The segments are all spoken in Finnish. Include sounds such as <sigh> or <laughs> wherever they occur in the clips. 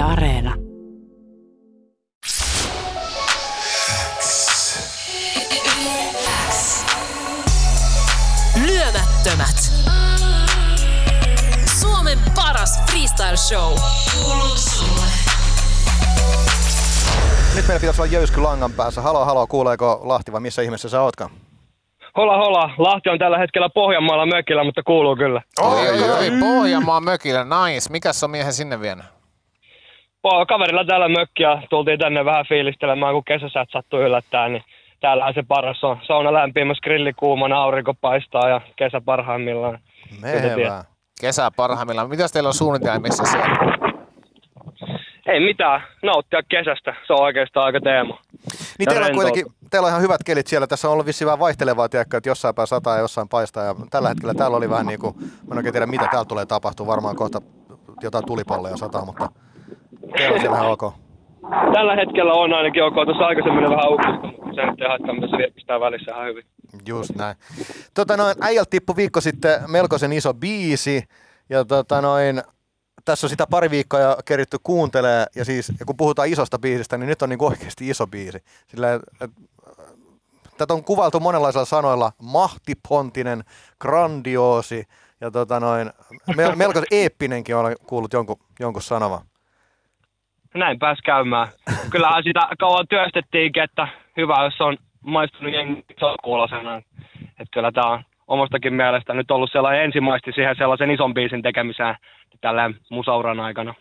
Yle Areena. Lyömättömät. Suomen paras freestyle show. Kuuluu sulle. Nyt meillä pitäisi olla Jöysky langan päässä. Halo, halo, kuuleeko Lahti vai missä ihmeessä sä ootkaan? Hola hola, Lahti on tällä hetkellä Pohjanmaalla mökillä, mutta kuuluu kyllä. Oi, oi, oi, Pohjanmaan mökillä, nice. Mikäs on miehen sinne vienyt? Kaverilla täällä mökkiä, tultiin tänne vähän fiilistelemään, kun kesäsät sattuu yllättää, niin täällähän se paras on. Sauna lämpimässä, grilli kuumana, aurinko paistaa ja kesä parhaimmillaan. Mehevää. Kesä parhaimmillaan. Mitäs teillä on suunnitelmissa siellä? Ei mitään, nauttia kesästä, se on oikeastaan aika teema. Niin teillä on kuitenkin, teillä on ihan hyvät kelit siellä. Tässä on ollut vissiin vähän vaihtelevaa, tiedätkö, että jossain päin sataa ja jossain paistaa. Ja tällä hetkellä täällä oli vähän niin kuin, mä en oikein tiedä mitä täällä tulee tapahtua. Varmaan kohta jotain tulipalleja sataa, mutta teillä on ihan <laughs> ok. Tällä hetkellä on ainakin ok, tuossa aikaisemmin vähän ukkista, mutta se nyt ei haittaa, mitä se virkistää välissä ihan hyvin. Just näin. Tota noin, äijältä tippui viikko sitten melkoisen iso biisi. Ja tota noin, tässä on sitä pari viikkoa jo keritty kuuntelee, ja siis ja kun puhutaan isosta biisistä, niin nyt on niin oikeasti iso biisi. Sillä, et, et, tätä on kuvailtu monenlaisilla sanoilla, mahtipontinen, grandioosi, ja tota noin, mel, melko eeppinenkin olen kuullut jonkun, jonkun sanova. Näin pääs käymään. Kyllähän sitä kauan työstettiinkin, että hyvä, jos on maistunut jengi kuulosena. Että kyllä tämä on omastakin mielestä nyt ollut sellainen ensimmäisesti siihen sellaisen ison biisin tekemiseen tällä musauran aikana.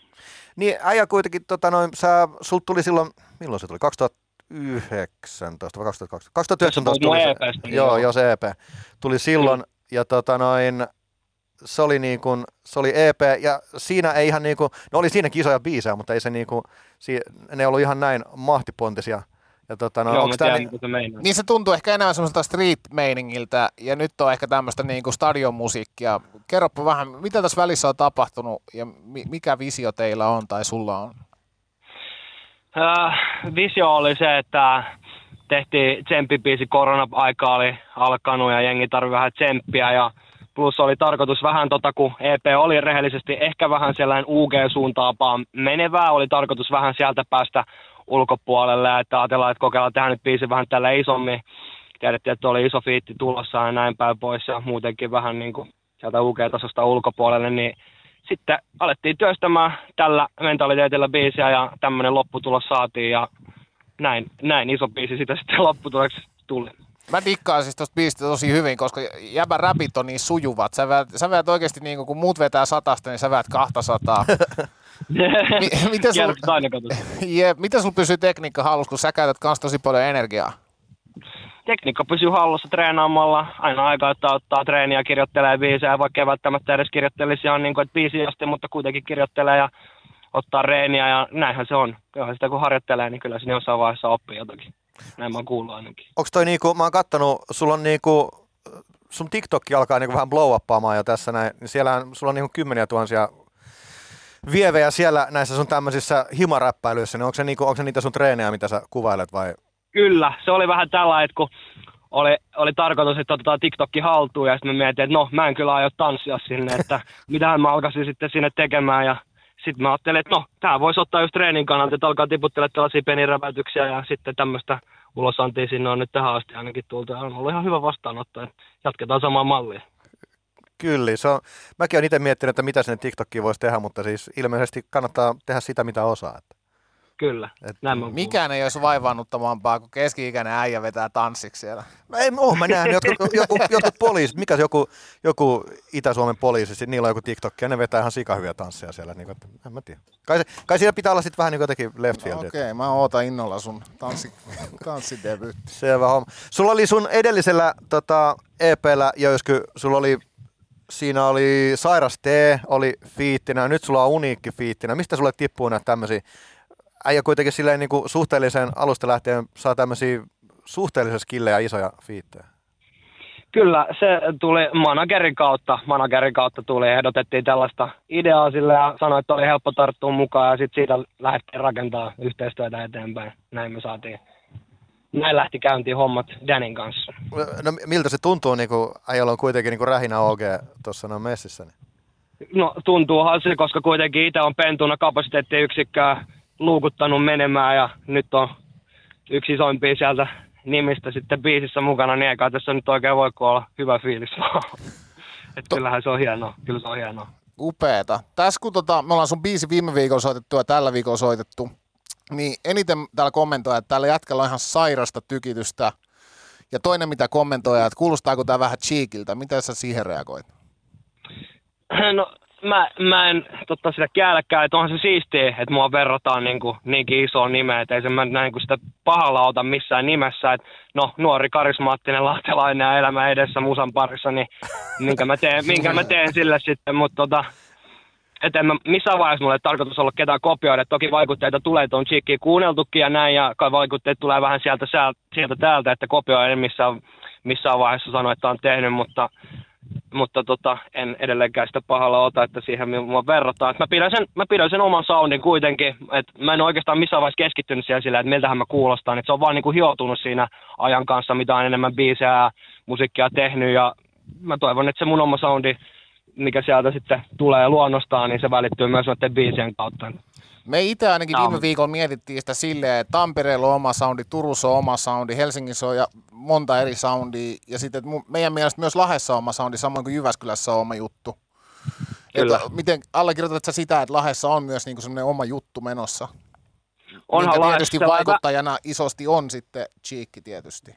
Niin äijä kuitenkin, tota noin, sä, sulta tuli silloin, milloin se tuli, 2019 vai 2020? 2019 tuli se, niin joo, joo. se EP. Tuli silloin, ja tota noin, se oli niin kuin, se oli EP, ja siinä ei ihan niin kuin, no oli siinäkin isoja biisejä, mutta ei se niin kuin, si, ne ollut ihan näin mahtipontisia. Ja tota, no, Joo, tiedän, niin, meinaa. Niin se tuntuu ehkä enemmän semmoista street-meiningiltä ja nyt on ehkä tämmöistä niinku stadionmusiikkia. Kerropa vähän, mitä tässä välissä on tapahtunut ja mi- mikä visio teillä on tai sulla on? Äh, visio oli se, että tehtiin tsemppibiisi, korona-aika oli alkanut ja jengi tarvii vähän tsemppiä ja plus oli tarkoitus vähän tota, kun EP oli rehellisesti ehkä vähän sellainen UG-suuntaapaan menevää, oli tarkoitus vähän sieltä päästä ulkopuolelle, että ajatellaan, että kokeillaan tehdä nyt biisi vähän tällä isommin. Tiedettiin, että oli iso fiitti tulossa ja näin päin pois ja muutenkin vähän niin kuin sieltä UG-tasosta ulkopuolelle, niin sitten alettiin työstämään tällä mentaliteetillä biisiä ja tämmöinen lopputulos saatiin ja näin, näin iso biisi sitä sitten lopputuloksi tuli. Mä dikkaan siis tosta biisistä tosi hyvin, koska jäbän räpit on niin sujuvat. Sä väät, sä väät oikeesti niin kun muut vetää satasta, niin sä väät 200. <laughs> Mi- miten sul-. Jep, miten sulla pysyy tekniikka hallussa, kun sä käytät kans tosi paljon energiaa? Tekniikka pysyy hallussa treenaamalla. Aina aika, että ottaa treeniä, kirjoittelee biisejä, vaikka ei välttämättä edes kirjoittelisi ihan niin kuin, että biisi asti, mutta kuitenkin kirjoittelee ja ottaa reeniä ja näinhän se on. Kyllähän sitä kun harjoittelee, niin kyllä sinne jossain vaiheessa oppii jotakin. Näin mä oon kuullut ainakin. onks toi niinku, mä oon kattonut, sulla on niinku, sun TikTokki alkaa niinku vähän blow uppaamaan jo tässä näin, niin siellä sulla on niinku kymmeniä tuhansia vievejä siellä näissä sun tämmöisissä himaräppäilyissä, niin onko se, niinku, onko se niitä sun treenejä, mitä sä kuvailet vai? Kyllä, se oli vähän tällä, että kun oli, oli tarkoitus, että otetaan TikTokki haltuun ja sitten mä mietin, että no mä en kyllä aio tanssia sinne, että <laughs> mitähän mä alkaisin sitten sinne tekemään ja sitten mä ajattelin, että no tää voisi ottaa just treenin kannalta, että alkaa tiputtelemaan tällaisia peniräväytyksiä ja sitten tämmöistä ulosantia sinne on nyt tähän asti ainakin tultu ja on ollut ihan hyvä vastaanotto, että jatketaan samaa mallia. Kyllä, se on, mäkin olen itse miettinyt, että mitä sinne TikTokkiin voisi tehdä, mutta siis ilmeisesti kannattaa tehdä sitä, mitä osaa. Että, Kyllä, Et näin. Mikään ei olisi vaivaannuttavampaa, kun keski-ikäinen äijä vetää tanssiksi siellä. No ei, oh, mä näen jotkut, joku, jotkut poliisit, mikä se joku, joku Itä-Suomen poliisi, sit niillä on joku TikTok, ja ne vetää ihan sikahyviä tansseja siellä. Niin kuin, että, en mä tiedä. Kai, se, kai siinä pitää olla sitten vähän niin kuin jotenkin left field. Okei, okay, mä ootan innolla sun tanssi, tanssidebytti. <laughs> Selvä homma. Sulla oli sun edellisellä tota, EPllä, Jöysky, sulla oli, siinä oli Sairas T, oli fiittinä, nyt sulla on uniikki fiittinä. Mistä sulle tippuu näitä tämmöisiä? Äijä kuitenkin silleen niin kuin suhteellisen alusta lähtien saa tämmöisiä suhteellisen skillejä isoja fiittejä. Kyllä, se tuli managerin kautta. Managerin kautta tuli, ehdotettiin tällaista ideaa sille ja sanoi, että oli helppo tarttua mukaan ja sitten siitä lähdettiin rakentaa yhteistyötä eteenpäin. Näin me saatiin. Näin lähti käyntiin hommat Danin kanssa. No miltä se tuntuu, niin kuin äijällä on kuitenkin niin rähinä OG tuossa noin messissä? Niin? No tuntuuhan se, koska kuitenkin itse on pentuna kapasiteettiyksikköä luukuttanut menemään ja nyt on yksi isoimpia sieltä nimistä sitten biisissä mukana, niin eikä tässä nyt oikein voi olla hyvä fiilis <laughs> Että kyllähän se on hienoa, kyllä se on hienoa. Upeeta. Tässä kun tota, me ollaan sun biisi viime viikolla soitettu ja tällä viikolla soitettu, niin eniten täällä kommentoi, että täällä jätkällä on ihan sairasta tykitystä. Ja toinen, mitä kommentoi, että kuulostaako tämä vähän cheekiltä. Miten sä siihen reagoit? No mä, mä en totta sitä kielläkään, että onhan se siistiä, että mua verrataan niin kuin, niinkin isoon nimeen, että ei se mä näin kuin sitä pahalla ota missään nimessä, että no nuori karismaattinen lahtelainen ja elämä edessä musan parissa, niin minkä mä teen, minkä mä teen sille sitten, mutta tota, että en mä missään vaiheessa mulle tarkoitus olla ketään kopioida. Toki vaikutteita tulee, että on chiikkiä kuunneltukin ja näin, ja vaikutteet tulee vähän sieltä, sieltä täältä, että kopioi en missään, missään vaiheessa sano, että on tehnyt, mutta mutta tota, en edelleenkään sitä pahalla ota, että siihen mua verrataan. mä, pidän sen, mä pidän sen oman soundin kuitenkin, että mä en oikeastaan missään vaiheessa keskittynyt siihen sillä, että miltähän mä kuulostan. että se on vaan niinku hioutunut siinä ajan kanssa, mitä on enemmän biisejä ja musiikkia tehnyt ja mä toivon, että se mun oma soundi, mikä sieltä sitten tulee luonnostaan, niin se välittyy myös noiden biisien kautta. Me itse ainakin no. viime viikolla mietittiin sitä silleen, että Tampereella on oma soundi, Turussa on oma soundi, Helsingissä on ja monta eri soundia. Ja sitten meidän mielestä myös Lahessa on oma soundi, samoin kuin Jyväskylässä on oma juttu. Kyllä. Että miten allekirjoitat sä sitä, että Lahessa on myös niinku semmoinen oma juttu menossa? Onhan Minkä tietysti vaikuttajana isosti on sitten Cheekki tietysti.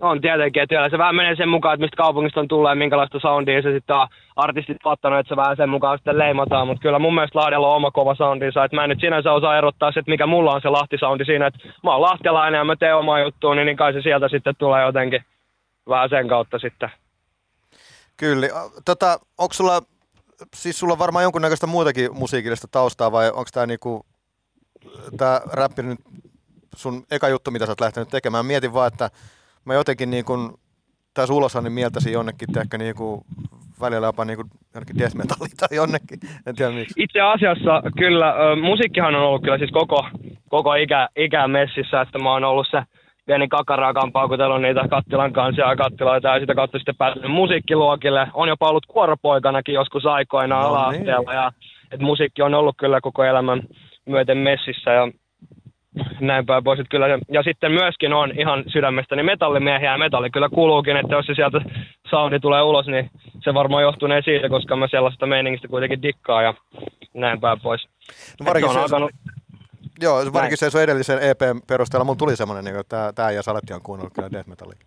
On tietenkin, että se vähän menee sen mukaan, että mistä kaupungista on tullut ja minkälaista soundia se sitten on artistit ottanut, että se vähän sen mukaan sitten leimataan, mutta kyllä mun mielestä Lahdella on oma kova soundinsa, että mä en nyt sinänsä osaa erottaa se, että mikä mulla on se Lahti-soundi siinä, että mä oon lahtelainen ja mä teen omaa juttuun, niin, niin kai se sieltä sitten tulee jotenkin vähän sen kautta sitten. Kyllä. Tota, onko sulla, siis sulla on varmaan jonkunnäköistä muutakin musiikillista taustaa vai onko tämä niinku, tää räppi nyt sun eka juttu, mitä sä oot lähtenyt tekemään? Mietin vaan, että mä jotenkin niin kuin, tässä ulossa niin mieltäisin jonnekin ehkä niin kuin, välillä jopa niin kuin, jonnekin death metalli tai jonnekin, en tiedä miksi. Itse asiassa kyllä, musiikkihan on ollut kyllä siis koko, koko ikä, ikä messissä, että mä oon ollut se pieni kakaraakaan paukutellut niitä kattilan kanssa ja kattiloita ja sitä kautta sitten päässyt musiikkiluokille. On jopa ollut kuoropoikanakin joskus aikoina no, ala niin. ja et musiikki on ollut kyllä koko elämän myöten messissä ja näin päin pois. Kyllä, ja sitten myöskin on ihan sydämestäni metallimiehiä ja metalli kyllä kuuluukin, että jos se sieltä soundi tulee ulos, niin se varmaan johtunee siitä, koska mä sellaista meiningistä kuitenkin dikkaa ja näin päin pois. No varsinkin se, alkanut... Joo, varsinkin se sun edellisen EPn perusteella mun tuli semmoinen, niin että tämä ja Saletti on kuunnellut kyllä death metallia.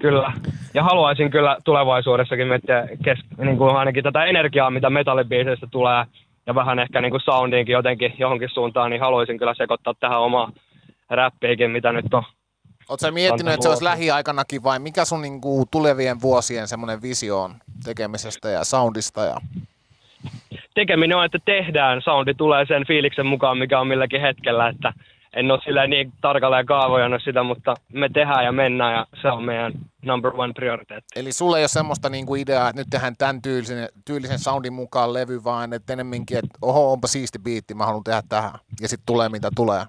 Kyllä. Ja haluaisin kyllä tulevaisuudessakin miettiä kes, niin kuin ainakin tätä energiaa, mitä metallibiiseistä tulee ja vähän ehkä niin kuin soundiinkin jotenkin johonkin suuntaan, niin haluaisin kyllä sekoittaa tähän omaa räppiikin, mitä nyt on. Oletko miettinyt, että se olisi lähiaikanakin vai mikä sun niin kuin tulevien vuosien semmoinen visio on tekemisestä ja soundista? Ja... Tekeminen on, että tehdään. Soundi tulee sen fiiliksen mukaan, mikä on milläkin hetkellä, että en ole sillä niin tarkalleen kaavojanut sitä, mutta me tehdään ja mennään ja se on meidän number one prioriteetti. Eli sulle ei ole semmoista niin kuin ideaa, että nyt tehdään tämän tyylisen, tyylisen soundin mukaan levy, vaan että enemmänkin, että oho, onpa siisti biitti, mä haluan tehdä tähän. Ja sitten tulee mitä tulee.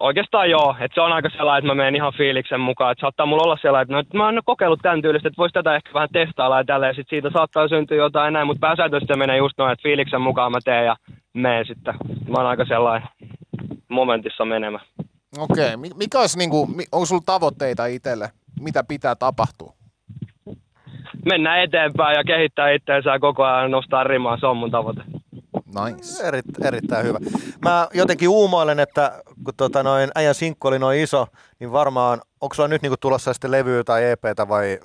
Oikeastaan joo, että se on aika sellainen, että mä menen ihan fiiliksen mukaan, että saattaa mulla olla sellainen, että no, että mä oon kokeillut tämän tyylistä, että voisi tätä ehkä vähän testailla ja tälleen, sitten siitä saattaa syntyä jotain näin, mutta pääsääntöisesti menee just noin, että fiiliksen mukaan mä teen ja menen sitten. Mä oon aika sellainen momentissa menemään. Okei, okay. mikä olisi, niin kuin, onko sulla tavoitteita itselle? Mitä pitää tapahtua? Mennään eteenpäin ja kehittää itseensä koko ajan nostaa rimaa, se on mun tavoite. Nice. Eri, erittäin hyvä. Mä jotenkin uumoilen, että kun tota noin, äijän sinkku oli noin iso, niin varmaan, onko sulla nyt niinku tulossa sitten levyä tai EPtä vai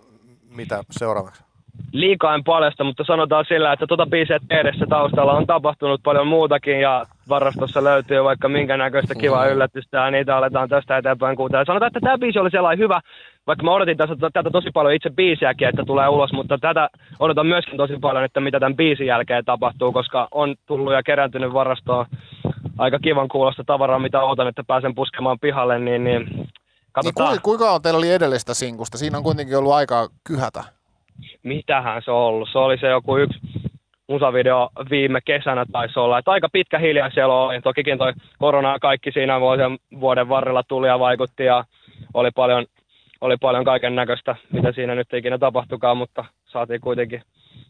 mitä seuraavaksi? Liikaa en paljasta, mutta sanotaan sillä, että tuota biisiä tehdessä taustalla on tapahtunut paljon muutakin ja varastossa löytyy vaikka minkä näköistä kivaa mm. yllätystä ja niitä aletaan tästä eteenpäin kuuntelemaan. Sanotaan, että tämä biisi oli sellainen hyvä, vaikka mä odotin tässä tätä tosi paljon itse biisiäkin, että tulee ulos, mutta tätä odotan myöskin tosi paljon, että mitä tämän biisin jälkeen tapahtuu, koska on tullut ja kerääntynyt varastoon aika kivan kuulosta tavaraa, mitä odotan, että pääsen puskemaan pihalle, niin, niin katsotaan. Niin, kuinka on teillä oli edellistä sinkusta? Siinä on kuitenkin ollut aikaa kyhätä mitähän se on ollut. Se oli se joku yksi musavideo viime kesänä taisi olla. Että aika pitkä hiljaa siellä oli. Tokikin toi korona kaikki siinä vuoden, vuoden varrella tuli ja vaikutti ja oli paljon, oli paljon kaiken näköistä, mitä siinä nyt ikinä tapahtukaan, mutta saatiin kuitenkin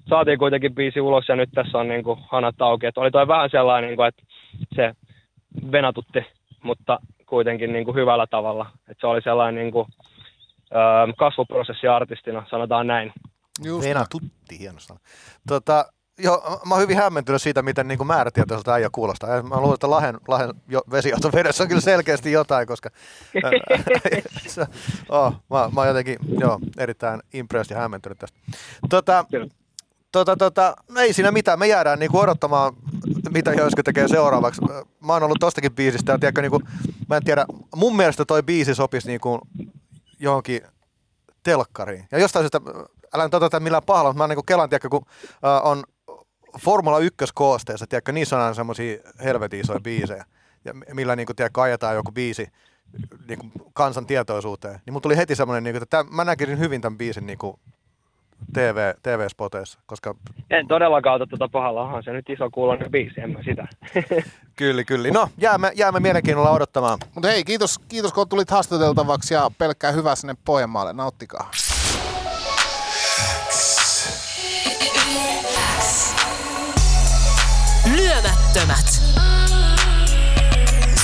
saatiin kuitenkin biisi ulos ja nyt tässä on niin kuin hanat auki. Et oli toi vähän sellainen, niin kuin, että se venatutti, mutta kuitenkin niin kuin hyvällä tavalla. Et se oli sellainen niin kuin, kasvuprosessi artistina, sanotaan näin. Just Venatutti, hieno sana. Tota, Joo, mä oon hyvin hämmentynyt siitä, miten niin määrätietoiselta äijä kuulostaa. Mä luulen, että Lahen, Lahen jo, vedessä on kyllä selkeästi jotain, koska <laughs> <laughs> oh, mä, mä oon jotenkin joo, erittäin impressed ja hämmentynyt tästä. Tota, tota, tota, no ei siinä mitään, me jäädään niinku odottamaan, mitä Josku tekee seuraavaksi. Mä oon ollut tostakin biisistä, ja tiedätkö, niinku, mä en tiedä, mun mielestä toi biisi sopisi niinku johonkin telkkariin. Ja jostain syystä, älä nyt ota millään pahalla, mutta mä niinku kelan, tiedätkö, kun uh, on Formula 1 koosteessa, tiedätkö, niissä on aina semmoisia helvetin isoja biisejä, ja millä niin kuin, tiedätkö, ajetaan joku biisi niin kuin kansan tietoisuuteen. Niin mun tuli heti semmoinen, niin kuin, että tämän, mä näkisin hyvin tämän biisin niin kuin TV, TV-spoteissa, koska... En todellakaan ota tuota pahalla, onhan se nyt iso kuulonen biisi, en mä sitä. <laughs> kyllä, kyllä. No, jäämme, jäämme mielenkiinnolla odottamaan. Mutta hei, kiitos, kiitos kun tulit haastateltavaksi ja pelkkää hyvää sinne Pohjanmaalle. Nauttikaa. Lyömättömät.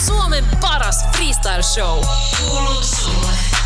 Suomen paras freestyle show. Kuuluu sulle.